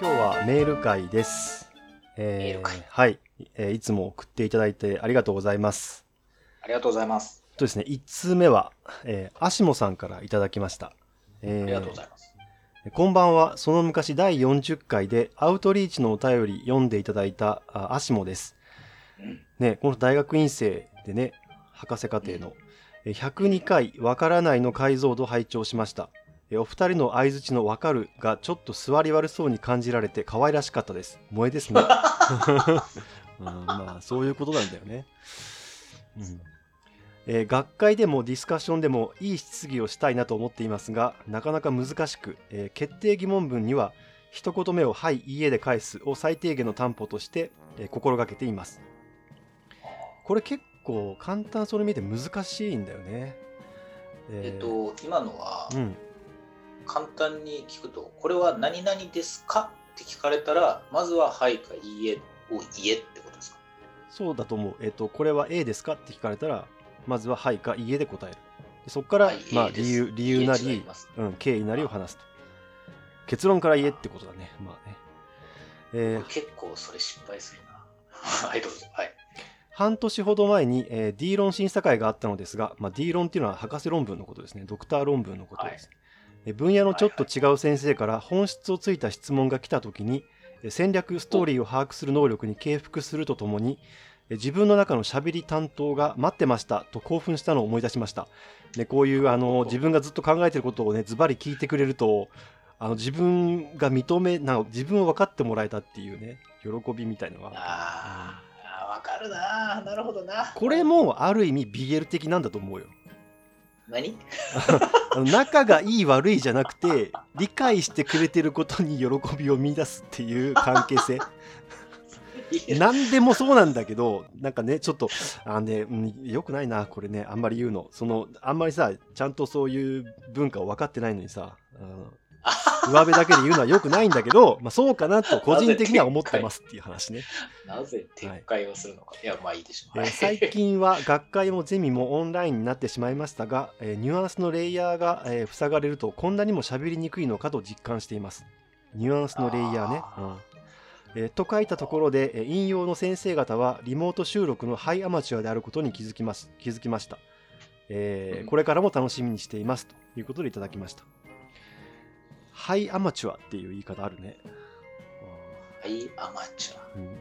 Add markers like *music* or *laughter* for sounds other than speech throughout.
今日はメール会です。えメール会はい、えーいつも送っていただいてありがとうございます。ありがとうございます。とですね、1通目は、えー、アシモさんからいただきました。えーありがとうございます。こんばんは。その昔第40回でアウトリーチのお便り読んでいただいたあアシモです。うんね、この大学院生でね、博士課程の、えー102回わからないの解像度拝聴しました。えーお二人の相づちのわかるがちょっと座り悪そうに感じられて可愛らしかったです。萌えですね。うん、まあそういうことなんだよね。うんえー学会でもディスカッションでもいい質疑をしたいなと思っていますがなかなか難しく、えー決定疑問文には一言目を「はい」「いいえ」で返すを最低限の担保として、えー心がけていますこれ結構簡単そうに見えて難しいんだよねえっと、今のはうん簡単に聞くと、これは何々ですか？って聞かれたら、まずははいかいいえを言えってことですか？そうだと思う。えっ、とこれは A ですか？って聞かれたらまずは「はい」か「いいえ」で答える。でそこから、はいまあ理由理由なりうん、経緯なりを話すと。結論から言えってことだね。まあね。えー結構それ失敗するな。*laughs* はい、どうぞ。はい。半年ほど前に、えー D 論審査会があったのですが、まあ、D 論っていうのは博士論文のことですね。ドクター論文のことです、えー分野のちょっと違う先生から本質をついた質問が来た時にえー戦略ストーリーを把握する能力に敬服するとともにえー自分の中のしゃべり担当が待ってましたと興奮したのを思い出しました、ね、こういうあの自分がずっと考えてることをねズバリ聞いてくれるとあの自分が認めなんか自分を分かってもらえたっていうね喜びみたいのがああ、わかるな。なるほどな。これもある意味 BL 的なんだと思うよ。何？*laughs* あの仲がいい悪いじゃなくて理解してくれてることに喜びを見出すっていう関係性。*laughs* 何でもそうなんだけどなんかねちょっとあのね、うん、よくないなこれねあんまり言うの。そのあんまりさちゃんとそういう文化を分かってないのにさあの *laughs* 上辺だけで言うのはよくないんだけど、*laughs* まあ、そうかなと個人的には思ってますっていう話ね。なぜ撤回をするのか。い、や、まあいいでしょう。えーはい最近は学会もゼミもオンラインになってしまいましたが、えーニュアンスのレイヤーが、えー塞がれるとこんなにも喋りにくいのかと実感しています。ニュアンスのレイヤーね。あうんえーと書いたところで、えー引用の先生方はリモート収録のハイアマチュアであることに気づきます気づきました、えーうんこれからも楽しみにしていますということでいただきました。ハイアマチュアっていう言い方あるね。はい、アマチュア。うん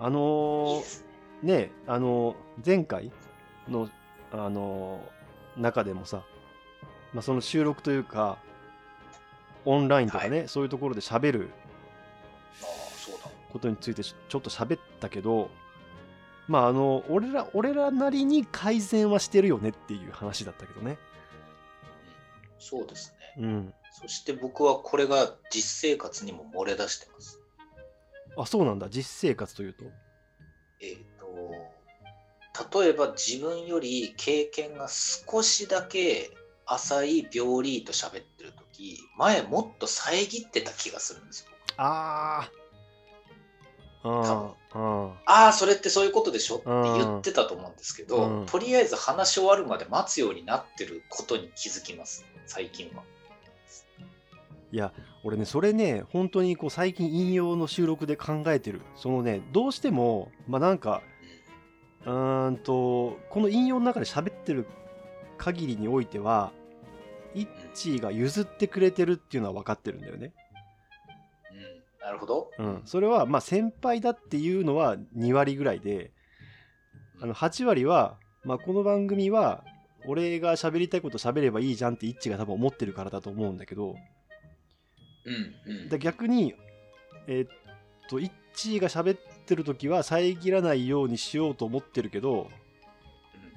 あいいのーね。ねあの前回のあの中でもさ、まあ、その収録というかオンラインとかね、そういうところで喋る。ことについてちょっと喋ったけどまああの俺ら俺らなりに改善はしてるよねっていう話だったけどねそうですね。うんそして僕はこれが実生活にも漏れ出してます。あそうなんだ。実生活というと？えっ、と、例えば自分より経験が少しだけ浅い病理と喋ってるとき、前もっと遮ってた気がするんですよ。ああああ、それってそういうことでしょ？って言ってたと思うんですけど、うん。とりあえず話し終わるまで待つようになってることに気づきます、最近は。いや俺ねそれね本当にこう最近引用の収録で考えてるそのねどうしてもまあなんかうーんとこの引用の中で喋ってる限りにおいてはイッチーが譲ってくれてるっていうのは分かってるんだよね。うん、なるほど。うん、それはまあ先輩だっていうのは2割ぐらいであの8割は、まあ、この番組は俺が喋りたいこと喋ればいいじゃんってイッチーが多分思ってるからだと思うんだけどうんうん。だ逆にえーっとイッチーが喋ってる時は遮らないようにしようと思ってるけど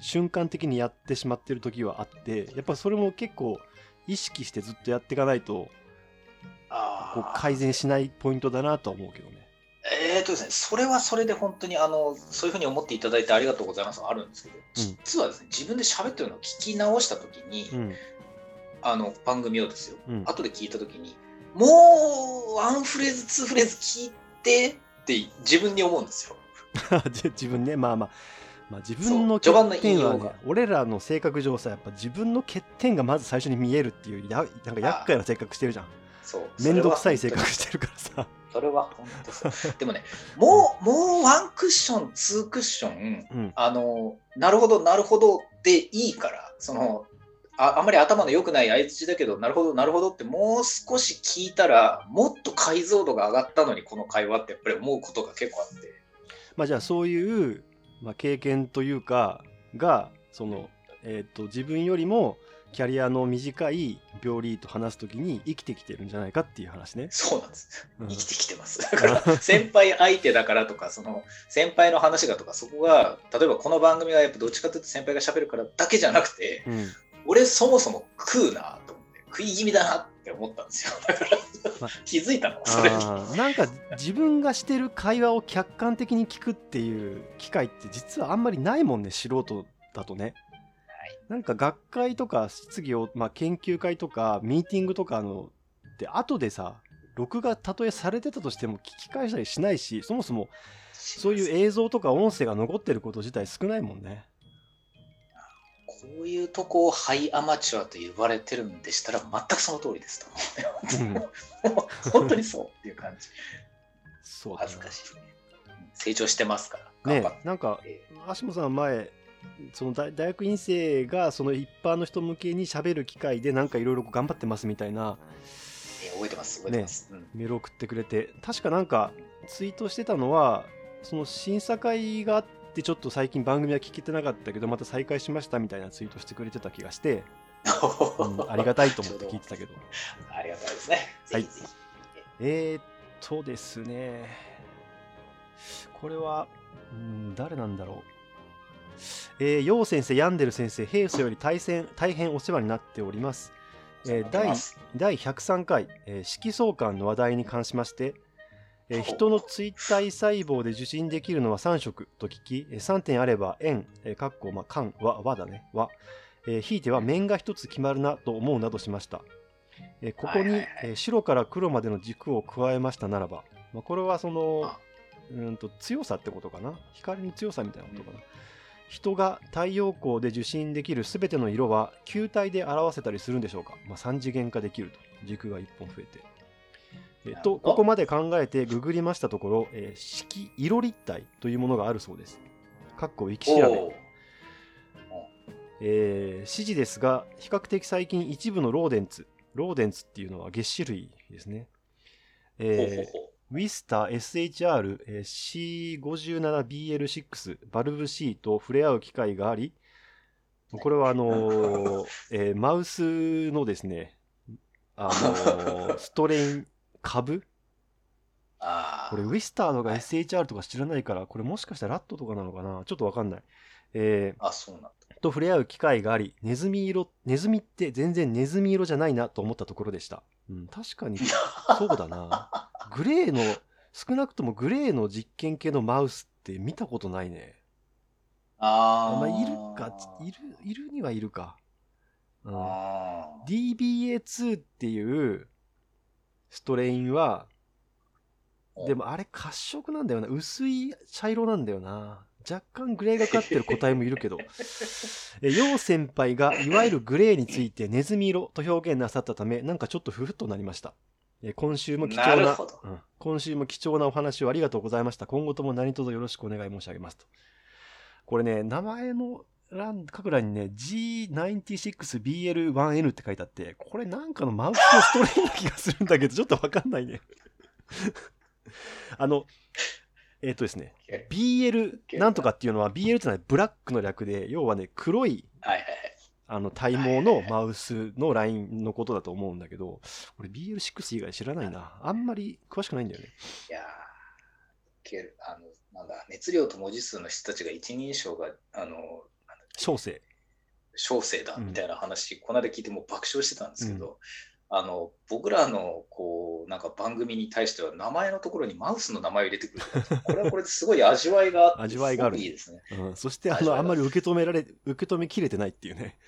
瞬間的にやってしまってる時はあってやっぱそれも結構意識してずっとやっていかないとこう改善しないポイントだなとは思うけどね。えーとですね、それはそれで本当にあのそういうふうに思っていただいてありがとうございます。あるんですけど、実はですね自分で喋ってるのを聞き直した時に、うん。あの番組をですよ。うん。後で聞いた時にもうワンフレーズツーフレーズ聞いてって自分に思うんですよ。*laughs* じ自分ねまあまあまあ自分の欠点はね俺らの性格上さやっぱ自分の欠点がまず最初に見えるっていうやなんか厄介な性格してるじゃんそう。めんどくさい性格してるからさ。*laughs* それは本当そう。でもね、もう、もうワンクッション、ツークッション、うん。あの、なるほど、なるほどでいいから、その、ああんまり頭の良くない相づちだけど、なるほど、なるほどって、もう少し聞いたら、もっと解像度が上がったのに、この会話ってやっぱり思うことが結構あって。まあじゃあそういう、まあ、経験というかがその、えー、と自分よりもキャリアの短い病理と話すときに生きてきてるんじゃないかっていう話ね。そうなんです。うん生きてきてます。だから、先輩相手だからとか、その、先輩の話がとか、そこが、例えばこの番組がやっぱどっちかというと先輩が喋るからだけじゃなくて、うん俺そもそも食うなと思って、食い気味だなって思ったんですよ。だから、ま気づいたの、それなんか自分がしてる会話を客観的に聞くっていう機会って実はあんまりないもんね素人だとね。なんか学会とか質疑を、まあ、研究会とかミーティングとかので後でさ録画たとえされてたとしても聞き返したりしないしそもそもそういう映像とか音声が残ってること自体少ないもんね。こういうとこをハイアマチュアと呼ばれてるんでしたら、全くその通りですと思う。も *laughs* う本当にそうっていう感じ。そう恥ずかしいね。成長してますから。ねなんかえ橋本さんは前その大大学院生がその一般の人向けに喋る機会でなんかいろいろ頑張ってますみたいなえ覚えてます、覚えてます。うんメールを送ってくれて確かなんかツイートしてたのはその審査会があってちょっと最近番組は聞けてなかったけどまた再開しましたみたいなツイートしてくれてた気がして、うんありがたいと思って聞いてたけど。ありがたいですね。はい。えー、っとですね。これは、うん、誰なんだろう。えー、楊先生、ヤンデル先生、平素より大変大変お世話になっております。えー第第103回、えー色相関の話題に関しまして、え人の追体細胞で受診できるのは3色と聞き、えー3点あれば円、えー、かっこ、まあ、間は、和だね、和、えーひいては面が1つ決まるなと思うなどしました。えーここに、えー白から黒までの軸を加えましたならば、まあ、これはそのあ、うーんと強さってことかな？光の強さみたいなことかな、人が太陽光で受信できるすべての色は球体で表せたりするんでしょうか、まあ、3次元化できると。軸が1本増えてえなるほどとここまで考えてググりましたところ、えー色色立体というものがあるそうです。かっこウィキ調べえー指示ですが比較的最近一部のローデンツ。ローデンツっていうのは月種類ですね、えーウィスター SHR、えー C57BL6 バルブ C と触れ合う機会があり、これはあのー *laughs* えーマウスのですね、あのーストレイン株？これウィスターとか SHR とか知らないから、これもしかしたらラットとかなのかな？ちょっとわかんない。えーあ、そうなんだ。と触れ合う機会があり、ネズミ色、ネズミって全然ネズミ色じゃないなと思ったところでした。うん、確かにそうだな。グレーの、少なくともグレーの実験系のマウスって見たことないね。あーまあ、いるか、いる、いるにはいるか。うん、あー DBA2 っていうストレインは、おでもあれ褐色なんだよな。薄い茶色なんだよな。若干グレーがかってる個体もいるけど。*laughs* え楊先輩がいわゆるグレーについてネズミ色と表現なさったため、なんかちょっとふふっとなりました。え今週も貴重ななうん今週も貴重なお話をありがとうございました。今後とも何卒よろしくお願い申し上げますと。これね、名前の欄書く欄にね、G96BL1N って書いてあって、これなんかのマウスのストレインな気がするんだけど、ちょっとわかんないね。あの、えっ、とですね、BL なんとかっていうのは BL ってのはブラックの略で要はね黒いはいはいはい。あの体毛のマウスのラインのことだと思うんだけど俺 BL6 以外知らないな。あんまり詳しくないんだよね。いやーける。あの、なんだ、熱量と文字数の人たちが一人称が、あの、小生。小生だうん。みたいな話、この間聞いてもう爆笑してたんですけど、あの僕らのこうなんか番組に対しては名前のところにマウスの名前を入れてくる。これはこれですごい味わいがあって味わいがある。いいですね。うん、そしてあのあんまり受け止められ受け止めきれてないっていうね。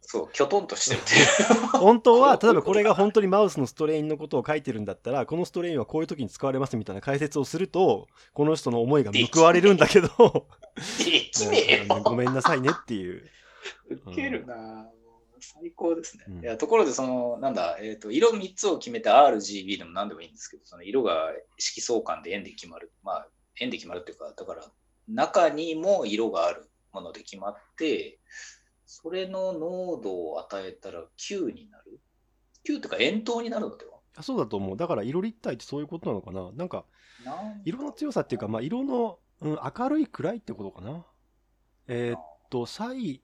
そうきょとんとしてるっていう。*laughs* 本当は例えばこれが本当にマウスのストレインのことを書いてるんだったらこのストレインはこういう時に使われますみたいな解説をするとこの人の思いが報われるんだけど。できねえよ。ごめんなさいねっていう。*laughs* ウケるな、もう最高ですね。うん。いやところで、その、なんだ、えっ、と、色3つを決めた RGB でも何でもいいんですけど、その色が色相関で円で決まる。まあ、円で決まるっていうか、だから、中にも色があるもので決まって、それの濃度を与えたら9になる ?9 っていうか円筒になるのでは？あそうだと思う。だから色立体ってそういうことなのかな。なんか色の強さっていうか、まあ、色の、うん、明るい暗いってことかな。えーっとサイ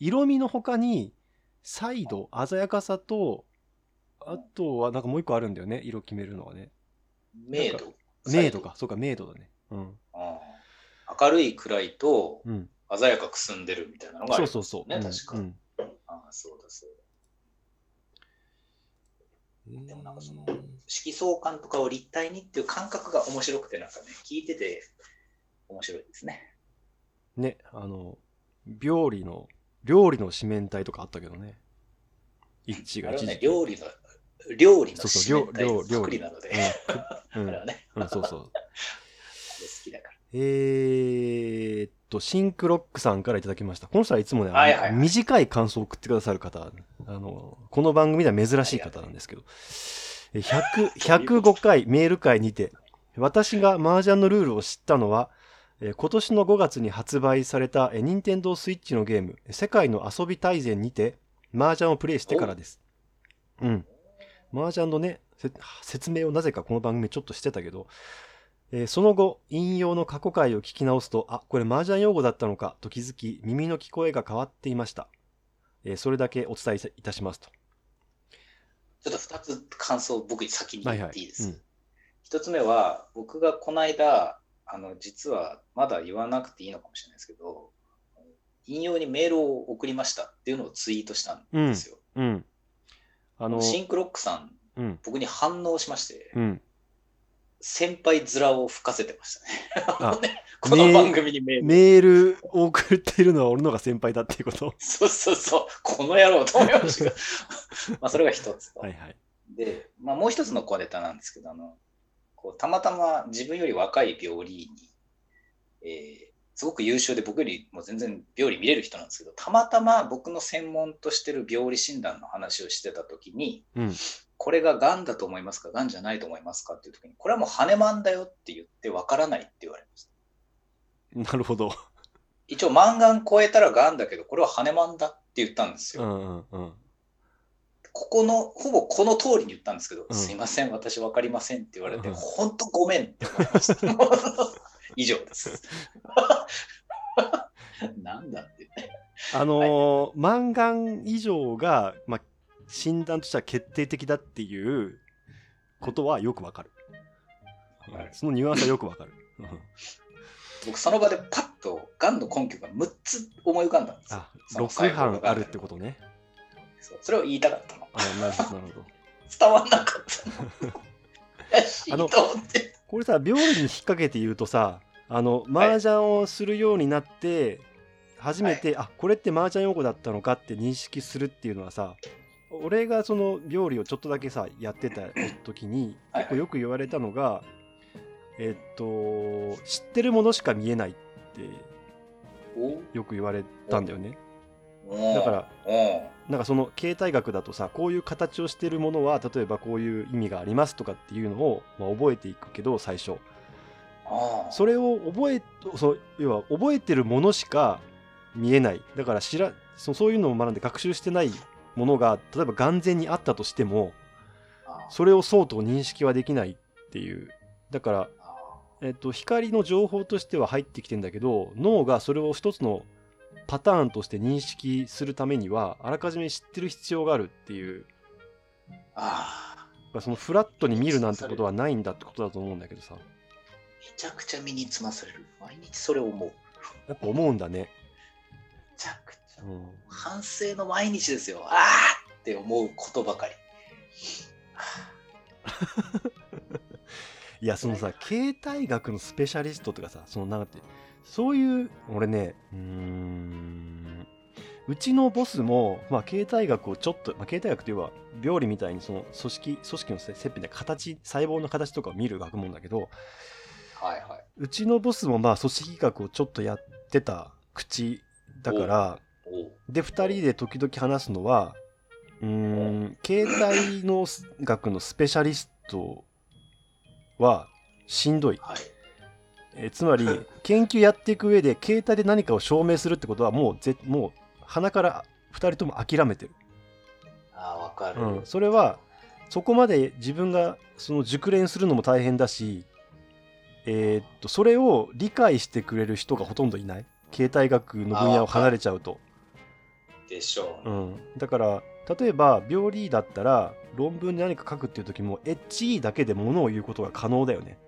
色味の他に彩度鮮やかさとあとはなんかもう一個あるんだよね色決めるのはね。明度。明度か。そうか明度だね。うん。明るい暗いとうん。鮮やかく澄んでるみたいなのがあそうりますよね、そうそうう。ん確か、うん。ああそうだそうえー。だ。でもなんかその色相関とかを立体にっていう感覚が面白くてなんかね、聞いてて面白いですね。ねあの料理の料理の四面体とかあったけどね。一致が一時期料理の、料理の四面体料料作りなので、うんうん。あれはね、うん、そうそう。あれ好きだから。えーっと、シンクロックさんからいただきました。この人はいつもね、はいはいはい。短い感想を送ってくださる方、あの、この番組では珍しい方なんですけど、え100 105回メール会にて、私が麻雀のルールを知ったのは、えー今年の5月に発売された、えー、任天堂スイッチのゲーム、世界の遊び大全にて、麻雀をプレイしてからです。うん。麻雀のね、せ説明をなぜかこの番組ちょっとしてたけど、えーその後、引用の過去回を聞き直すと、あ、これ麻雀用語だったのかと気づき、耳の聞こえが変わっていました。えーそれだけお伝えいたしますと。ちょっと2つ感想を僕に先にはいはい。言っていいです。うん一つ目は、僕がこの間、あの、実はまだ言わなくていいのかもしれないですけど、引用にメールを送りましたっていうのをツイートしたんですよ。うん。あの、シンクロックさん、うん。僕に反応しまして、うん。先輩面を吹かせてましたね。*laughs* この番組にメール。メールを送っているのは俺のが先輩だっていうこと？そうそうそう、この野郎と思いました *laughs* まあそれが一つと。はいはい。で、まあ、もう一つの小ネタなんですけど、あのこうたまたま自分より若い病理に、えーすごく優秀で僕よりも全然病理見れる人なんですけど、たまたま僕の専門としてる病理診断の話をしてた時に、うん。これががんだと思いますか、がんじゃないと思いますかっていう時に、これはもう羽マンだよって言ってわからないって言われました。なるほど。一応、マンガン超えたらがんだけど、これは羽マンだって言ったんですよ。うんうんうん。ここの、ほぼこの通りに言ったんですけど、うんすいません、私分かりませんって言われて、うん本当ごめんって思いました。*laughs* 以上です。*laughs* なんだってね。あのー、マンガン以上が、まあ、診断としては決定的だっていうことはよくわかる。はいそのニュアンスはよくわかる。うん僕、その場でパッと、がんの根拠が6つ思い浮かんだんですよ。あ、その6班あるってことね。そうそれを言いたかったの。あなるほど、なるほど。*laughs* 伝わんなかった *laughs* の。これさ、病理に引っ掛けて言うとさ、あの、麻雀をするようになって、初めて、あ、これって麻雀用語だったのかって認識するっていうのはさ、俺がその病理をちょっとだけさ、やってた時に、はい結構よく言われたのが、えっと、知ってるものしか見えないってよく言われたんだよね。だから、おなんかその形態学だとさこういう形をしてるものは例えばこういう意味がありますとかっていうのを、まあ、覚えていくけど最初。あそれを覚えそう要は覚えてるものしか見えない。だから知らそそういうのを学んで学習してないものが例えば眼前にあったとしてもあそれをそうと認識はできないっていう。だから、えっと、光の情報としては入ってきてんだけど脳がそれを一つのパターンとして認識するためにはあらかじめ知ってる必要があるっていうああそのフラットに見るなんてことはないんだってことだと思うんだけどさめちゃくちゃ身につまされる。毎日それを思う。めやっぱ思うんだね、ちゃくちゃ。うん、反省の毎日ですよ。ああって思うことばかり。*laughs* いやそのさ形態学のスペシャリストとかさそのなんてそういう俺ねうーんうちのボスも、まあ、形態学をちょっと、まあ、形態学というのは病理みたいにその組織組織の切片で形細胞の形とかを見る学問だけどはいはうちのボスもまあ組織学をちょっとやってた口だからで2人で時々話すのはうーん携帯の学のスペシャリストはしんどい、はい。えーつまり *laughs* 研究やっていく上で携帯で何かを証明するってことはもうぜもう鼻から2人とも諦めてる、ああ、わかる。うん、それはそこまで自分がその熟練するのも大変だしえーっとそれを理解してくれる人がほとんどいない携帯学の分野を離れちゃうと。でしょう。うん、だから例えば病理だったら論文で何か書くっていう時も HE だけでものを言うことが可能だよね。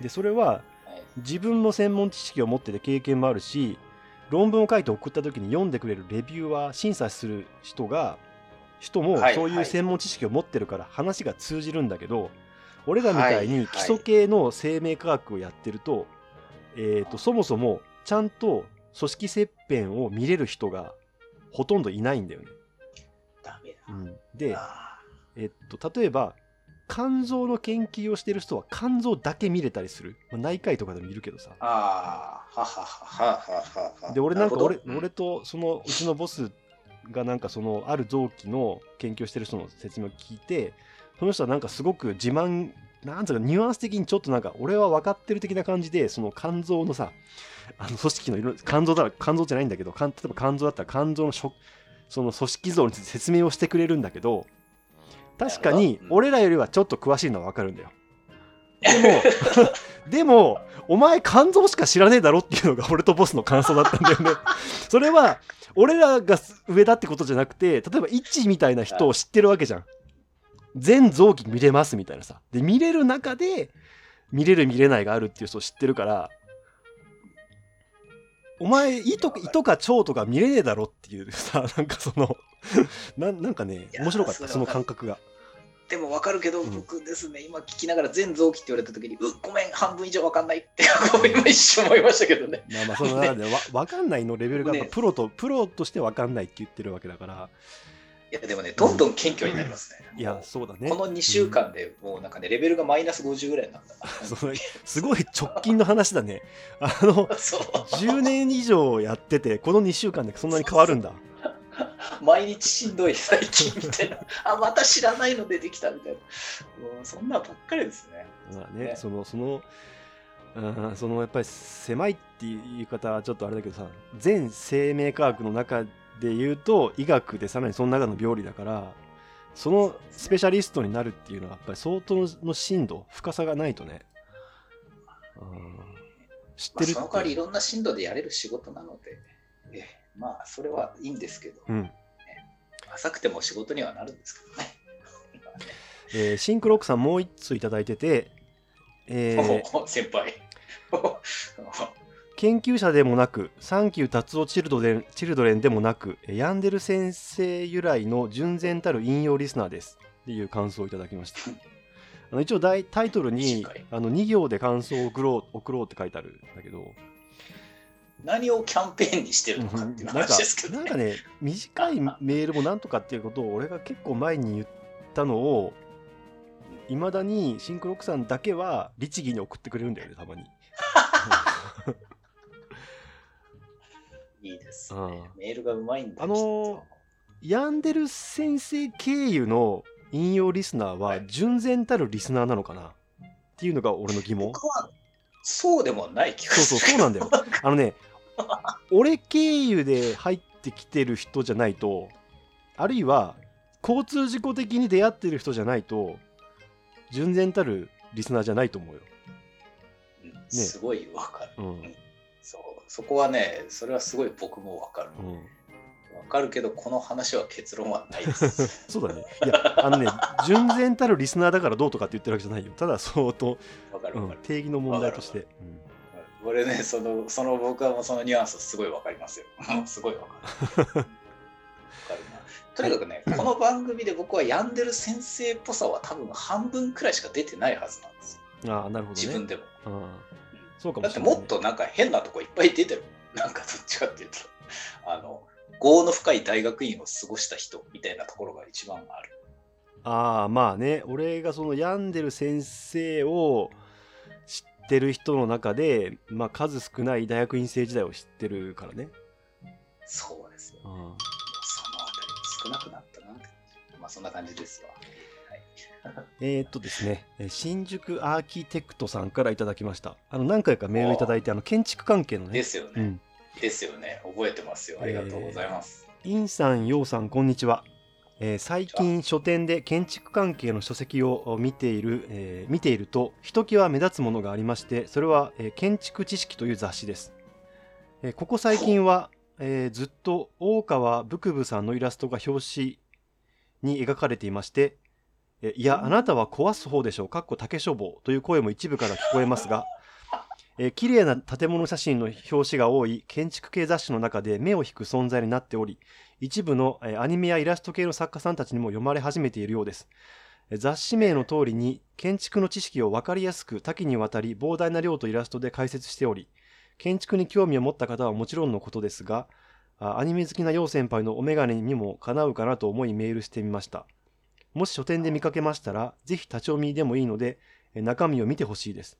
でそれははい自分の専門知識を持ってて経験もあるし論文を書いて送った時に読んでくれるレビューは審査する人が人もはいそういう専門知識を持ってるから話が通じるんだけど、俺らみたいはいに基礎系の生命科学をやってると,、えー、とそもそもちゃんと組織切片を見れる人がほとんどいないんだよね。うん、で、あえっと、例えば肝臓の研究をしてる人は肝臓だけ見れたりする、まあ、内科医とかでもいるけどさ。あー、ははははは。で俺なんか俺俺とそのうちのボスがなんかそのある臓器の研究をしてる人の説明を聞いてその人はなんかすごく自慢なんつうかニュアンス的にちょっとなんか俺は分かってる的な感じでその肝臓のさあの組織のいろ肝臓だ肝臓じゃないんだけど肝例えば肝臓だったら肝臓のしょその組織像について説明をしてくれるんだけど確かに俺らよりはちょっと詳しいのは分かるんだよ。*laughs* でもでもお前肝臓しか知らねえだろっていうのが俺とボスの感想だったんだよね。*laughs* それは俺らが上だってことじゃなくて例えばイッチみたいな人を知ってるわけじゃん。全臓器見れますみたいなさ。で見れる中で見れる見れないがあるっていう人を知ってるからお前胃と胃とか腸とか見れねえだろっていうさ *laughs* なんかそのななんかね面白かったその感覚が。でも分かるけど、うん。僕ですね、今聞きながら全臓器って言われたときに、うごめん、半分以上分かんないって、*laughs* 今一瞬思いましたけどね。まあまあその中でわ分かんないのレベルがプロとプロとして分かんないって言ってるわけだからいや、でもね、どんどん謙虚になりますね。いやそうだねこの2週間でもうなんかね、レベルがマイナス50ぐらいになった。そのすごい直近の話だねあのそう。10年以上やっててこの2週間でそんなに変わるんだ毎日しんどい最近みたいな。*laughs* あ、また知らないの出てきたみたいな。もうそんなばっかりですね。まあねねそのそのうんそのやっぱり狭いっていう言い方はちょっとあれだけどさ全生命科学の中で言うと医学でさらにその中の病理だからそのスペシャリストになるっていうのはやっぱり相当の深度深さがないとね、うん、知っまあ、て。るその代わりいろんな進度でやれる仕事なので、えまあ、それはいいんですけど、うん。浅くても仕事にはなるんですけどね。*laughs* えーシンクロックさんもう一通いただいてて、えーお先輩。研究者でもなくサンキュー達夫チルドレンチルドレンでもなくえーヤンデル先生由来の純然たる引用リスナーですっていう感想をいただきました *laughs* あの一応大タイトルにあの2行で感想を送ろう送ろうって書いてあるんだけど何をキャンペーンにしてるのかっていう話ですけどね。なんかね短いメールもなんとかっていうことを俺が結構前に言ったのをいまだにシンクロックさんだけは律儀に送ってくれるんだよねたまに。いいです、うんね。メールがうまいんだあのーヤンデル先生経由の引用リスナーは純然たるリスナーなのかな？っていうのが俺の疑問。僕はそうでもない気がそうそうそうなんだよ。あのね、俺経由で入ってきてる人じゃないと、あるいは交通事故的に出会ってる人じゃないと、純然たるリスナーじゃないと思うよ。うんすごいわかる。うん。そうそこはね、それはすごい僕もわかる。うん、わかるけど、この話は結論はないです。*laughs* そうだね。いや、あのね、純然たるリスナーだからどうとかって言ってるわけじゃないよ。ただ、相当、うん。定義の問題として。うん俺ね、その、その僕はもうそのニュアンスすごいわかりますよ。*laughs* すごいわかる。わかるな。とにかくね、この番組で僕は病んでる先生っぽさは多分半分くらいしか出てないはずなんですよ。ああ、なるほどね。自分でも。うんそうかもだっしてもっとなんか変なとこいっぱい出てる。なんかどっちかっていうと、あの、業の深い大学院を過ごした人みたいなところが一番ある。ああまあね俺がその病んでる先生を知ってる人の中で、まあ、数少ない大学院生時代を知ってるからねそうですよ。うんそのあたり少なくなったなって。まあそんな感じですわ。はい。えーっとですね、えー新宿アーキテクトさんからいただきました。あの何回かメールいただいて、あの建築関係のねで、すよね。うん、ですよね。覚えてますよ。ありがとうございます。インさん、ヨウさん、こんにちは。えー最近書店で建築関係の書籍を見ている、えー見ているとひときわ目立つものがありましてそれは、えー建築知識という雑誌です、えーここ最近は、えーずっと大川ブクブさんのイラストが表紙に描かれていまして、えーいやあなたは壊す方でしょう。かっこ竹書房という声も一部から聞こえますが *laughs* えー綺麗な建物写真の表紙が多い建築系雑誌の中で目を引く存在になっており一部のえーアニメやイラスト系の作家さんたちにも読まれ始めているようです。えー雑誌名の通りに建築の知識を分かりやすく多岐にわたり膨大な量とイラストで解説しており建築に興味を持った方はもちろんのことですがあアニメ好きな陽先輩のお眼鏡にもかなうかなと思いメールしてみましたもし書店で見かけましたらぜひ立ち読みでもいいのでえー中身を見てほしいです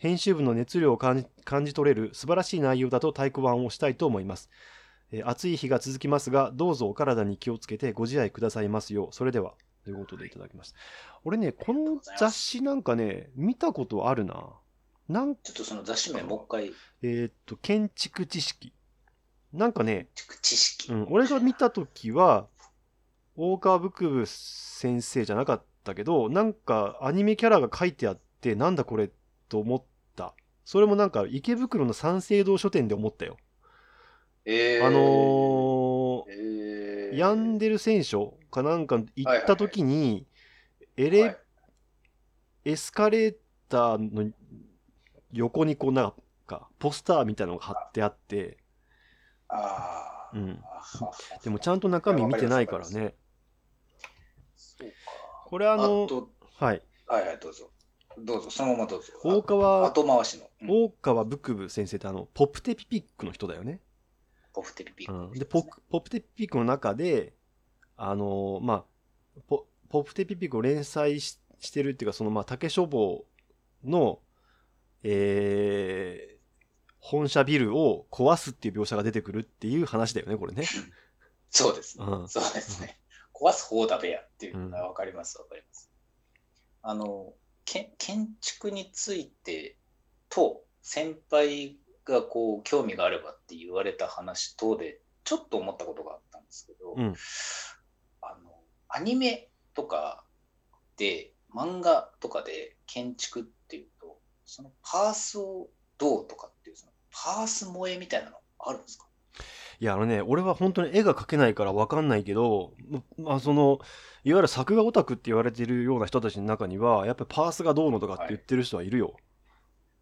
編集部の熱量を感じ感じ取れる素晴らしい内容だと太鼓判をしたいと思います。えー暑い日が続きますが、どうぞお体に気をつけてご自愛くださいますよう。それでは。ということでいただきました。俺ね、この雑誌なんかね、見たことあるな。なんちょっとその雑誌名もう一回、えーっと、建築知識。なんかね、知識。うん、俺が見たときは、大川ブクブ先生じゃなかったけど、なんかアニメキャラが書いてあって、なんだこれと思った。それもなんか池袋の三省堂書店で思ったよ。えー、あのえー、ヤンデル選手かなんか行ったときに、エレ、はい。エスカレーターの横にこうなんか、ポスターみたいなのが貼ってあって、ああ、うん。でもちゃんと中身見てないからね。そうか。これああの、と、はい。はいはい、どうぞ。どうぞ、そのままどうぞ。大川後回しの。うん大川ブクブ先生ってあのポプテピピックの人だよね。ポフテピピックうん、でポポプテピピックの中であのーまあポポプテピピックを連載ししてるっていうかそのまあ竹書房のえー本社ビルを壊すっていう描写が出てくるっていう話だよねこれね。*laughs* そうですね。うんそうですね。壊す方だべやっていうのがうんわかります、わかります。あの、け建築についてと先輩がこう興味があればって言われた話等でちょっと思ったことがあったんですけど、うん。あのアニメとかで漫画とかで建築っていうとそのパースをどうとかっていうそのパース萌えみたいなのあるんですか？いやあのね俺は本当に絵が描けないから分かんないけどまあそのいわゆる作画オタクって言われてるような人たちの中にはやっぱりパースがどうのとかって言ってる人はいるよ。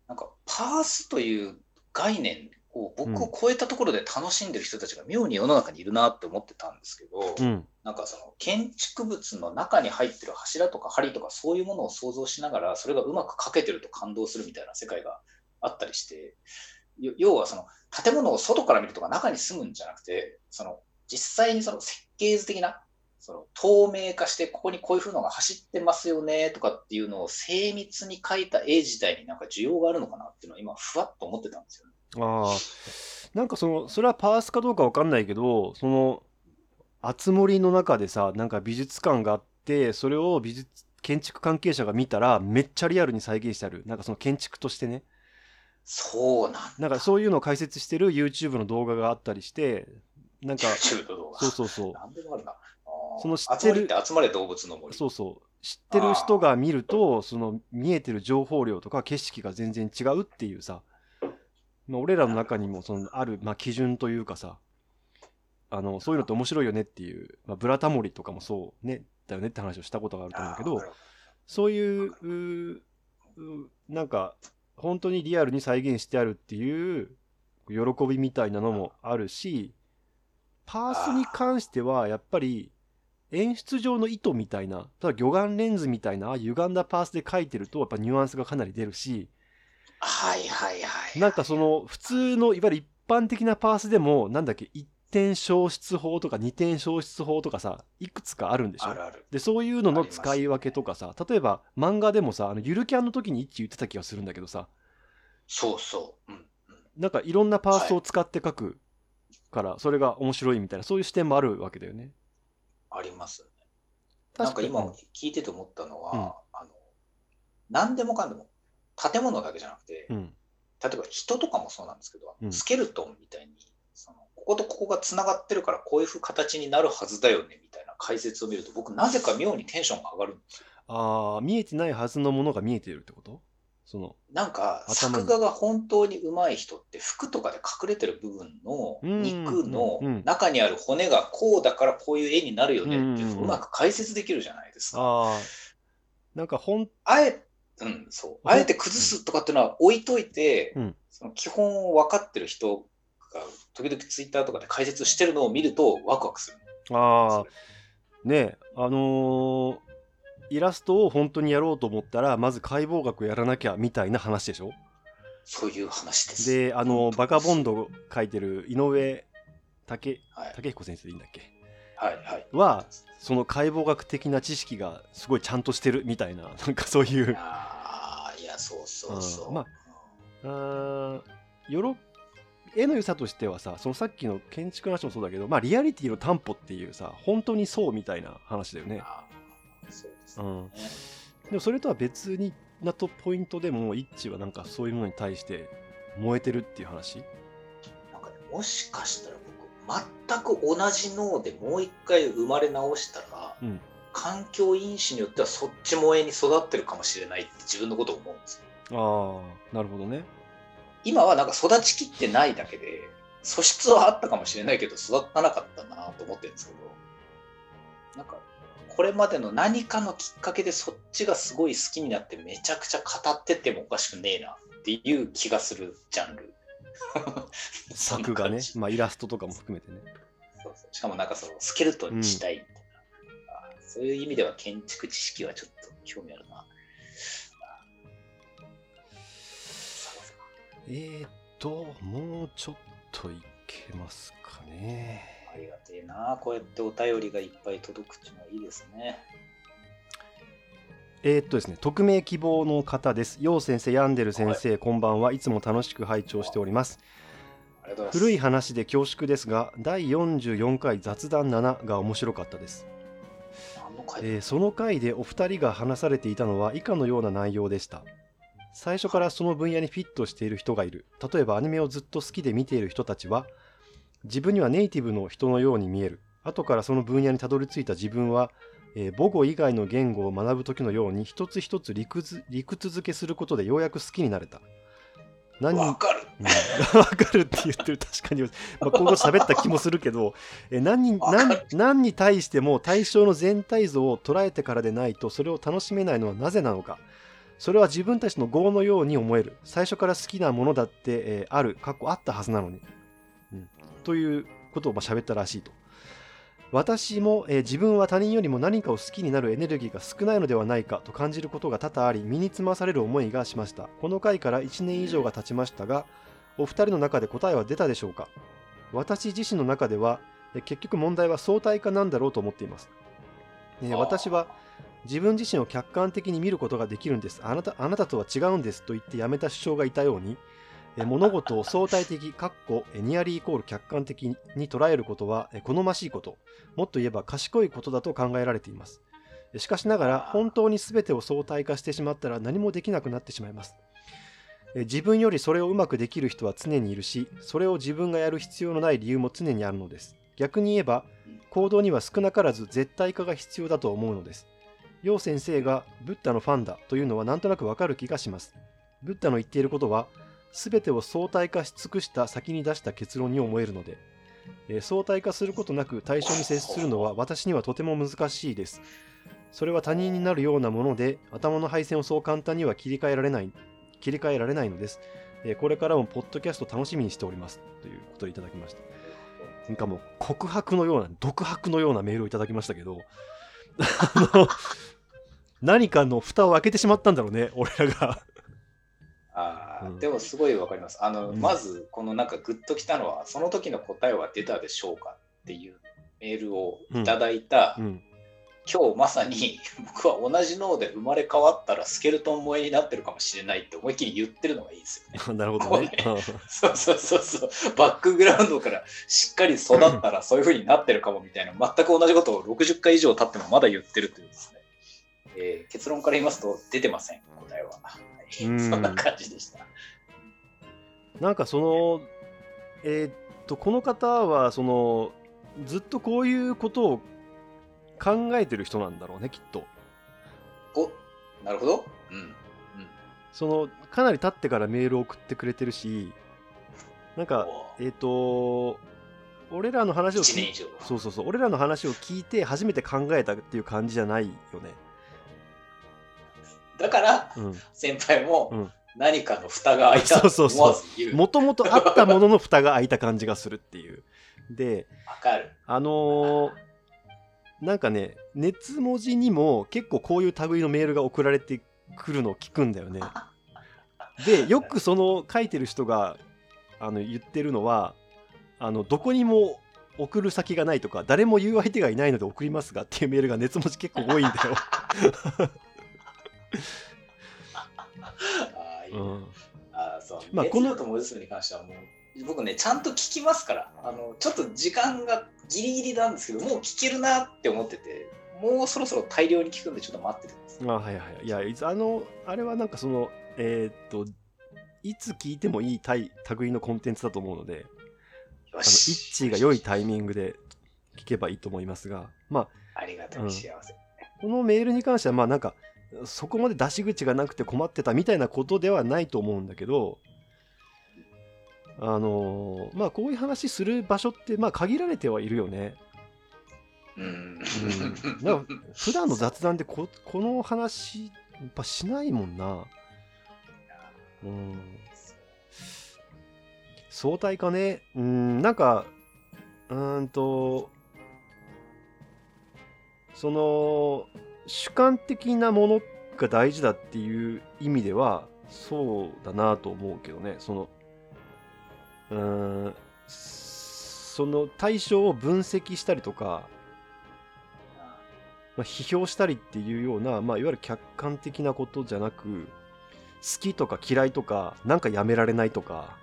なんかパースという概念を僕を超えたところで楽しんでる人たちが妙に世の中にいるなって思ってたんですけど、うんなんかその建築物の中に入ってる柱とか梁とかそういうものを想像しながらそれがうまく描けてると感動するみたいな世界があったりしてよ要はその建物を外から見るとか中に住むんじゃなくてその実際にその設計図的なその透明化してここにこういう風のが走ってますよねとかっていうのを精密に描いた絵自体になんか需要があるのかなっていうのは今ふわっと思ってたんですよね。あなんかそのそれはパースかどうか分かんないけどその熱森の中でさなんか美術館があってそれを美術建築関係者が見たらめっちゃリアルに再現してある。なんかその建築としてね。そうなんだ。なんかそういうのを解説してる YouTube の動画があったりしてなんか YouTube の動画。そうそうそう。その知ってる集まりって集まれ動物の森。そうそう。知ってる人が見るとその見えてる情報量とか景色が全然違うっていうさ、まあ、俺らの中にもそのある、まあ、基準というかさあのそういうのって面白いよねっていう、まあ、ブラタモリとかもそうねだよねって話をしたことがあると思うけどそういうなんか本当にリアルに再現してあるっていう喜びみたいなのもあるしパースに関してはやっぱり演出上の意図みたいなただ魚眼レンズみたいな歪んだパースで描いてるとやっぱニュアンスがかなり出るしはいはいはい。なんかその普通のいわゆる一般的なパースでもなんだっけ一点消失法とか二点消失法とかさいくつかあるんでしょ？あるある。でそういうのの使い分けとかさ例えば漫画でもさあのゆるキャンの時に一致言ってた気がするんだけどさそうそう。うんうん、なんかいろんなパースを使って書くからそれが面白いみたいなそういう視点もあるわけだよね。ありますね。なんか今うん聞いてて思ったのは、うんあの何でもかんでも建物だけじゃなくて、うん例えば人とかもそうなんですけど、うんスケルトンみたいにそのこことここがつながってるからこういうふう形になるはずだよねみたいな解説を見ると僕なぜか妙にテンションが上がるんですよ。ああ見えてないはずのものが見えてるってこと？そのなんか作画が本当に上手い人って服とかで隠れてる部分のうん肉のうん中にある骨がこうだからこういう絵になるよねっていうまく解説できるじゃないですか。ああなんかほんあえ、うん、そう。あえて崩すとかっていうのは置いといて、うんその基本を分かってる人が時々ツイッターとかで解説してるのを見るとワクワクする。ああねえあのーイラストを本当にやろうと思ったらまず解剖学やらなきゃみたいな話でしょ？そういう話です。であのバカボンド。ド書いてる井上武はい。武彦先生でいいんだっけ？はい。はい。はその解剖学的な知識がすごいちゃんとしてるみたいななんかそういうああ、いや、そうそうそう。うんまあーよろ絵の良さとしてはさそのさっきの建築の話もそうだけど、まあ、リアリティの担保っていうさ本当にそうみたいな話だよね。そうですね。うん、でもそれとは別になとポイントでもイッチはなんかそういうものに対して燃えてるっていう話？なんかね、もしかしたら僕、全く同じ脳でもう一回生まれ直したら、うん環境因子によってはそっち萌えに育ってるかもしれないって自分のことを思うんですよ。ああなるほどね今はなんか育ちきってないだけで素質はあったかもしれないけど育たなかったなと思ってるんですけどなんかこれまでの何かのきっかけでそっちがすごい好きになってめちゃくちゃ語っててもおかしくねえなっていう気がするジャンル。*laughs* 作がねまあ、イラストとかも含めてね。そうそう。しかもなんかそのスケルトンにしたいみたいな、あそういう意味では建築知識はちょっと興味あるなえー、っともうちょっといけますかねありがてえな。こうやってお便りがいっぱい届くっていうのはいいですね。えー、っとですね、匿名希望の方です。よう先生、ヤンデル先生、こんばんはいつも楽しく拝聴しております。古い話で恐縮ですが、第44回雑談7が面白かったです。えーその回でお二人が話されていたのは以下のような内容でした。最初からその分野にフィットしている人がいる。例えばアニメをずっと好きで見ている人たちは、自分にはネイティブの人のように見える。後からその分野にたどり着いた自分は、えー母語以外の言語を学ぶ時のように一つ一つ理屈理屈付けすることでようやく好きになれた。何人わかる。うん *laughs* わかるって言ってる確かに、まあ、今後喋った気もするけどえ何に何何に対しても対象の全体像を捉えてからでないとそれを楽しめないのはなぜなのかそれは自分たちの業のように思える。最初から好きなものだって、えーある過去あったはずなのに、うん、ということをまあ喋ったらしいと。私も、えー自分は他人よりも何かを好きになるエネルギーが少ないのではないかと感じることが多々あり身につまされる思いがしました。この回から1年以上が経ちましたがお二人の中で答えは出たでしょうか？私自身の中では結局問題は相対化なんだろうと思っています、えー私は自分自身を客観的に見ることができるんです。あなたあなたとは違うんですと言ってやめた主張がいたようにえ物事を相対的かっこえニアリーイコール客観的に捉えることは好ましいこと。もっと言えば賢いことだと考えられています。しかしながら本当に全てを相対化してしまったら何もできなくなってしまいます。自分よりそれをうまくできる人は常にいるしそれを自分がやる必要のない理由も常にあるのです。逆に言えば行動には少なからず絶対化が必要だと思うのです。楊先生がブッダのファンだというのはなんとなくわかる気がします。ブッダの言っていることは全てを相対化し尽くした先に出した結論に思えるので、えー相対化することなく対象に接するのは私にはとても難しいです。それは他人になるようなもので頭の配線をそう簡単には切り替えられない切り替えられないのです、えーこれからもポッドキャスト楽しみにしております。ということをいただきました。なんかもう告白のような独白のようなメールをいただきましたけどあの何かの蓋を開けてしまったんだろうね俺らがあーうんでもすごいわかります。あの、うんまず、このなんかグッときたのは、その時の答えは出たでしょうかっていうメールをいただいたうん今日まさに *laughs* 僕は同じ脳で生まれ変わったらスケルトン萌えになってるかもしれないって思いっきり言ってるのがいいですよね。*laughs* なるほどね。そうそうそうそう。バックグラウンドからしっかり育ったらそういう風になってるかもみたいな、全く同じことを60回以上経ってもまだ言ってるというですね。えー結論から言いますと、出てません、答えは。*laughs* そんな感じでした。なんかそのえーっとこの方はそのずっとこういうことを考えてる人なんだろうねきっとおなるほど。うん。そのかなり経ってからメールを送ってくれてるしなんかおえーっと俺らの話を1聞い年以上。そうそうそう俺らの話を聞いて初めて考えたっていう感じじゃないよね先輩もうん。何かの蓋が開いたと思わず言う。もともとあったものの蓋が開いた感じがするっていう。で。あのーなんかね熱文字にも結構こういう類のメールが送られてくるのを聞くんだよね。でよくその書いてる人があの言ってるのはあのどこにも送る先がないとか誰も言う相手がいないので送りますがっていうメールが熱文字結構多いんだよ、*laughs* ああ、いいねうん、あーそう。まあこの熱量と文字数に関してはもう、僕ね、ちゃんと聞きますから、あの、ちょっと時間がギリギリなんですけど、もう聞けるなって思ってて、もうそろそろ大量に聞くんで、ちょっと待っててください。あはいはいいやいつあのあれはなんかそのえーっといつ聞いてもいい類類のコンテンツだと思うのでよあのし。一致が良いタイミングで聞けばいいと思いますが、まあ、ありがたい幸せ。このメールに関しては、まあなんか、そこまで出し口がなくて困ってたみたいなことではないと思うんだけど、あのまあこういう話する場所って、まあ限られてはいるよね。うん。うん。か普段の雑談でここの話、やっぱしないもんな。うん。相対かね。うん、なんか、うんと、その、主観的なものが大事だっていう意味では、そうだなと思うけどね。その、うーん、その対象を分析したりとか、まあ、批評したりっていうような、まあ、いわゆる客観的なことじゃなく好きとか嫌いとかなんかやめられないとか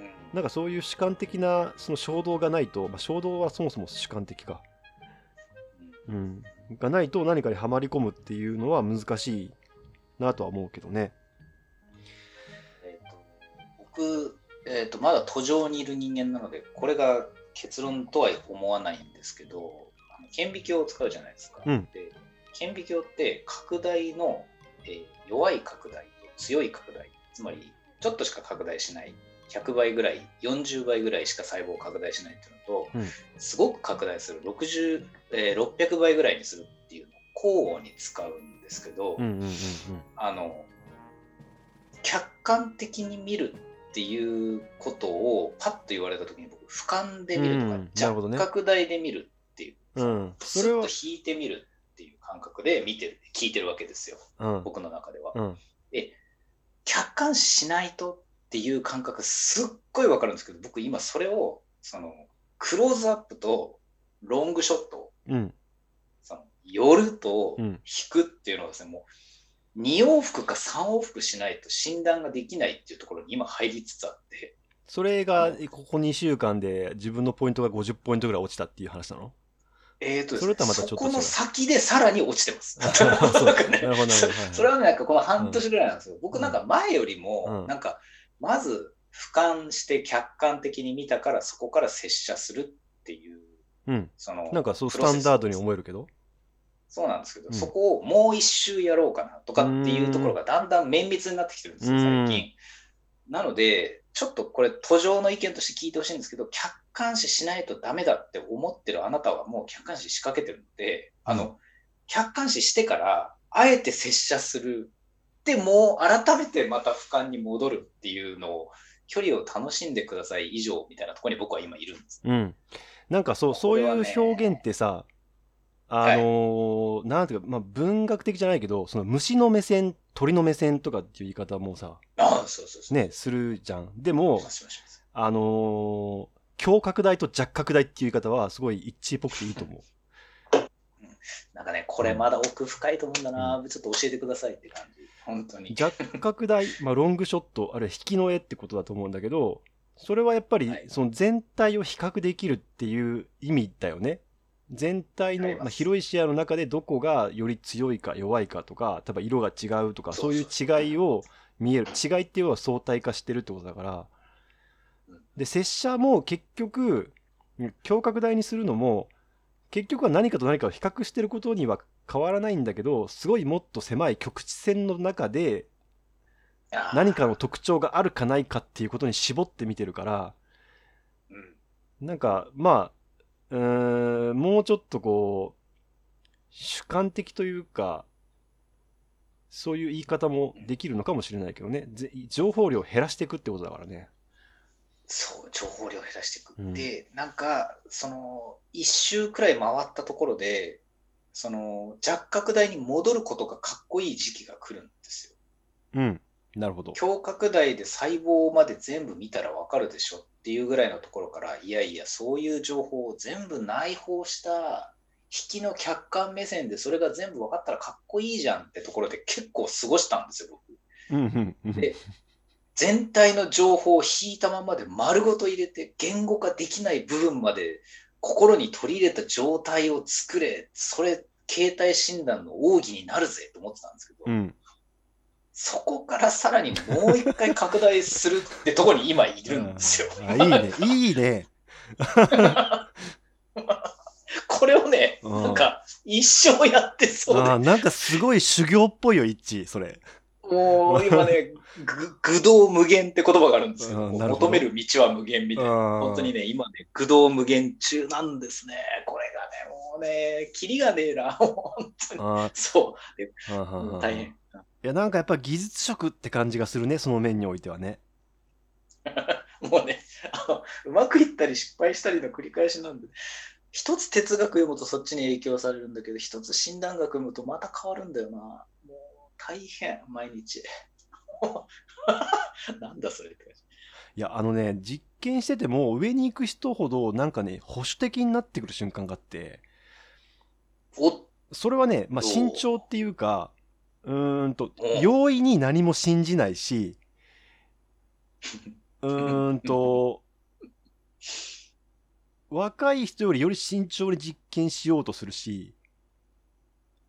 うん。なんかそういう主観的なその衝動がないと、まあ、衝動はそもそも主観的か、うん、がないと何かにはまり込むっていうのは難しいなとは思うけどね。えーと僕、えーと、まだ途上にいる人間なので、これが結論とは思わないんですけど、顕微鏡を使うじゃないですか。うんで顕微鏡って拡大の、えー弱い拡大と強い拡大、つまりちょっとしか拡大しない、100倍ぐらい、40倍ぐらいしか細胞を拡大しないっていうのと、うん。すごく拡大する。60、えー600倍ぐらいにするっていうのを交互に使うんですけど、あの客観的に見るっていうことをパッと言われた時に僕俯瞰で見るとか、うん弱拡大で見るっていう、うん。それは。ッと引いてみるっていう感覚で見てる聞いてるわけですようん僕の中では。うん客観視しないとっていう感覚すっごいわかるんですけど僕今それをそのクローズアップとロングショットうん。その寄るとうん。引くっていうのはですね、もう2往復か3往復しないと診断ができないっていうところに今入りつつあって、それがここ2週間で自分のポイントが50ポイントぐらい落ちたっていう話なの？えーとねそれとはまたちょっとそこの先でさらに落ちてます。*laughs* *laughs* それはね、なんかこの半年ぐらいなんですよ。僕なんか前よりうもん、なんかまず俯瞰して客観的に見たからそこから接写するっていう、うん。その、なんかそうスタンダードに思えるけど？そうなんですけど、うん。そこをもう一周やろうかなとかっていうところがだんだん綿密になってきてるんですよ、うん。最近。なので、ちょっとこれ、途上の意見として聞いてほしいんですけど、客観視しないとダメだって思ってるあなたはもう客観視仕掛けてるので、あの、客観視してから、あえて接写する。で、もう改めてまた俯瞰に戻るっていうのを、距離を楽しんでください以上みたいなところに僕は今いるんです。うん。なんかそう、そういう表現ってさ、あのーなんていうか、まあ、文学的じゃないけど、その虫の目線、鳥の目線とかっていう言い方もさ、ああ、そうそうそう。ね、するじゃん。でもあのー強拡大と弱拡大っていう言い方はすごい一致っぽくていいと思う。なんかね、これまだ奥深いと思うんだな、ちょっと教えてくださいって感じ。本当に。弱角大、まあ、ロングショット、あるいは引きの絵ってことだと思うんだけど、それはやっぱりはいその全体を比較できるっていう意味だよね。全体の、まあ、広い視野の中でどこがより強いか弱いかとか、例えば色が違うとか、そそうういう違いを見える。違いっていうのは相対化してるってことだからうん。で、拙者も結局、胸郭台にするのも、結局は何かと何かを比較してることには変わらないんだけど、すごいもっと狭い局地線の中で何かの特徴があるかないかっていうことに絞って見てるからうん。なんかまあうーんもうちょっとこう主観的というかそういう言い方もできるのかもしれないけどね。ぜ情報量を減らしていくってことだからねそう、情報量を減らしていく。うんで、なんか、その、一周くらい回ったところで、その、弱角台に戻ることがかっこいい時期が来るんですよ。うんなるほど強角台で細胞まで全部見たらわかるでしょっていうぐらいのところから、いやいや、そういう情報を全部内包した、引きの客観目線でそれが全部分かったらかっこいいじゃんってところで結構過ごしたんですよ、僕。うんうんうんで全体の情報を引いたままで丸ごと入れて言語化できない部分まで心に取り入れた状態を作れ、それ、形態診断の奥義になるぜと思ってたんですけど、うん。そこからさらにもう一回拡大するってところに今いるんですよ。あいいね。いいね。*laughs* これをね、うん。なんか一生やってそうあーなんかすごい修行っぽいよ一致それ。で、もう今ね、ぐ *laughs* 愚道無限って言葉があるんですよ。求める道は無限みたいな。本本当にね、今ね、愚道無限中なんですね。これがね、もうね、キリがねえな、*laughs* 本当に。あそう。大変。いやなんかやっぱ技術職って感じがするねその面においてはね *laughs* もうねあの、うまくいったり失敗したりの繰り返しなんで、一つ哲学読むとそっちに影響されるんだけど、一つ診断学読むとまた変わるんだよな。大変、毎日。*laughs* なんだそれって。いやあのね実験してても上に行く人ほどなんかね保守的になってくる瞬間があって。おそれはね、まあ、お慎重っていうかうーんとお容易に何も信じないしうーんと *laughs* 若い人よりより慎重に実験しようとするし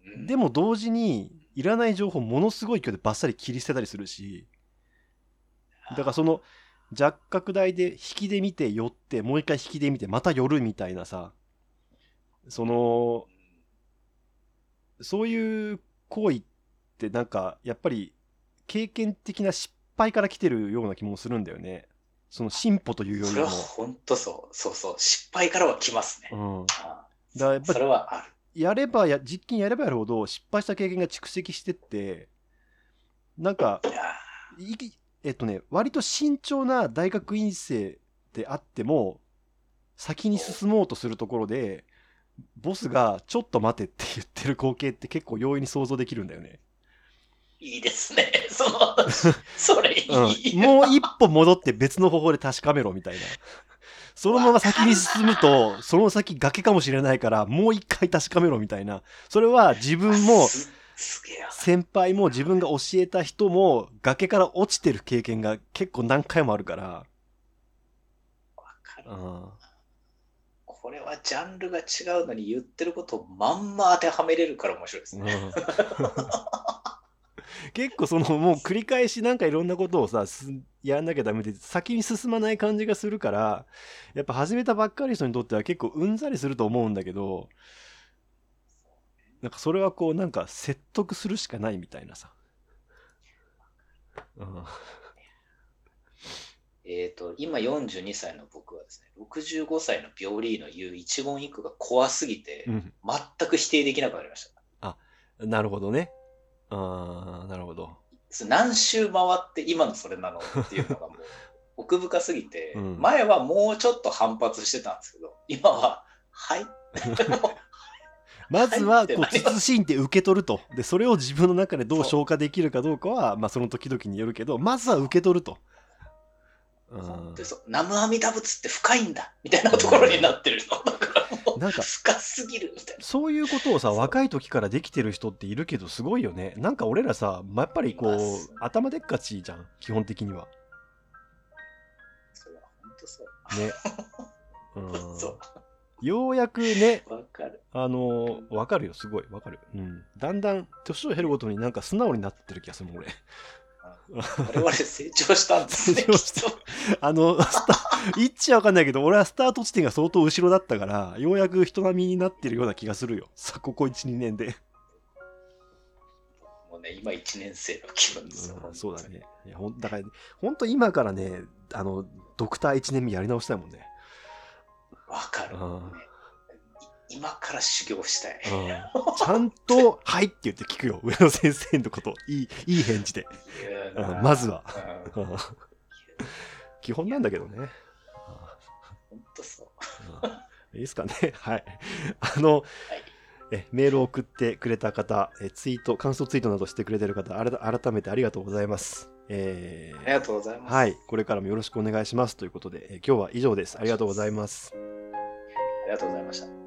うん。でも同時にいらない情報ものすごい勢いでバッサリ切り捨てたりするしだからその弱角台で引きで見て寄ってもう一回引きで見てまた寄るみたいなさそのそういう行為ってなんかやっぱり経験的な失敗から来てるような気もするんだよねその進歩というよそれはりも、本当そう。そうそう。失敗からは来ますね。うん、だやっぱそれはある。やればや実験やればやるほど失敗した経験が蓄積してってなんかえっとね割と慎重な大学院生であっても先に進もうとするところでボスが「ちょっと待て」って言ってる光景って結構容易に想像できるんだよね。いいですね。その、それいい。うん、もう一歩戻って別の方法で確かめろみたいな。そのまま先に進むとその先崖かもしれないからもう一回確かめろみたいな。それは自分も先輩も自分が教えた人も崖から落ちてる経験が結構何回もあるから。わかるうんこれはジャンルが違うのに言ってることをまんま当てはめれるから面白いですね。うん結構そのもう繰り返しなんかいろんなことをさすやんなきゃダメで先に進まない感じがするからやっぱ始めたばっかりの人にとっては結構うんざりすると思うんだけどなんかそれはこうなんか説得するしかないみたいなさ、うん。えっと、今42歳の僕はですね、65歳のビョーリーの言う一言一句が怖すぎて、うん、全く否定できなくなりました。なるほどねあーなるほど何周回って今のそれなのっていうのがもう奥深すぎて、*laughs* うん前はもうちょっと反発してたんですけど、今は、はい？*laughs* まずはこう慎んで受け取るとでそれを自分の中でどう消化できるかどうかはまあその時々によるけどまずは受け取ると。うんでそう南無阿弥陀仏って深いんだみたいなところになってるの。だからなんか深すぎるみたいな。そういうことをさ若い時からできてる人っているけどすごいよね。なんか俺らさ、まあやっぱりこいう頭でっかちじゃん基本的には。それは本当そう。ね。*laughs* うん。そようやくね。あのーわかるよすごいわかる、うん、だんだん年を経るごとになんか素直になってる気がするもん俺我々成長したんですね。*laughs* あのスタ *laughs* 言っちゃわかんないけど俺はスタート地点が相当後ろだったからようやく人並みになってるような気がするよさここ12年でもうね、今1年生の気分ですよ。うんそうだね。いやほんだから、本当今からね、あの、ドクター1年目やり直したいもんね。わかる、うん今から修行したい。うん、ちゃんと、はいって言って聞くよ。上野先生のこと。いい、いい返事で。うんまずは。うんうん基本なんだけどね。本当そう。うんいいですかね。はい。あの、えメールを送ってくれた方え、ツイート、感想ツイートなどしてくれてる方、改めてありがとうございます。えーありがとうございます。はい。これからもよろしくお願いしますということで、え今日は以上です。ありがとうございます。ありがとうございました。